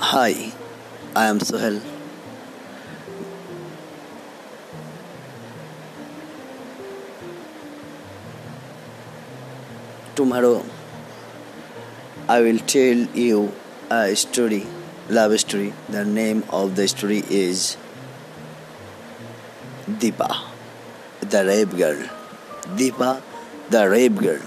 Hi, I am Sohel. Tomorrow, I will tell you a story, love story. The name of the story is Deepa, the rape girl. Deepa, the rape girl.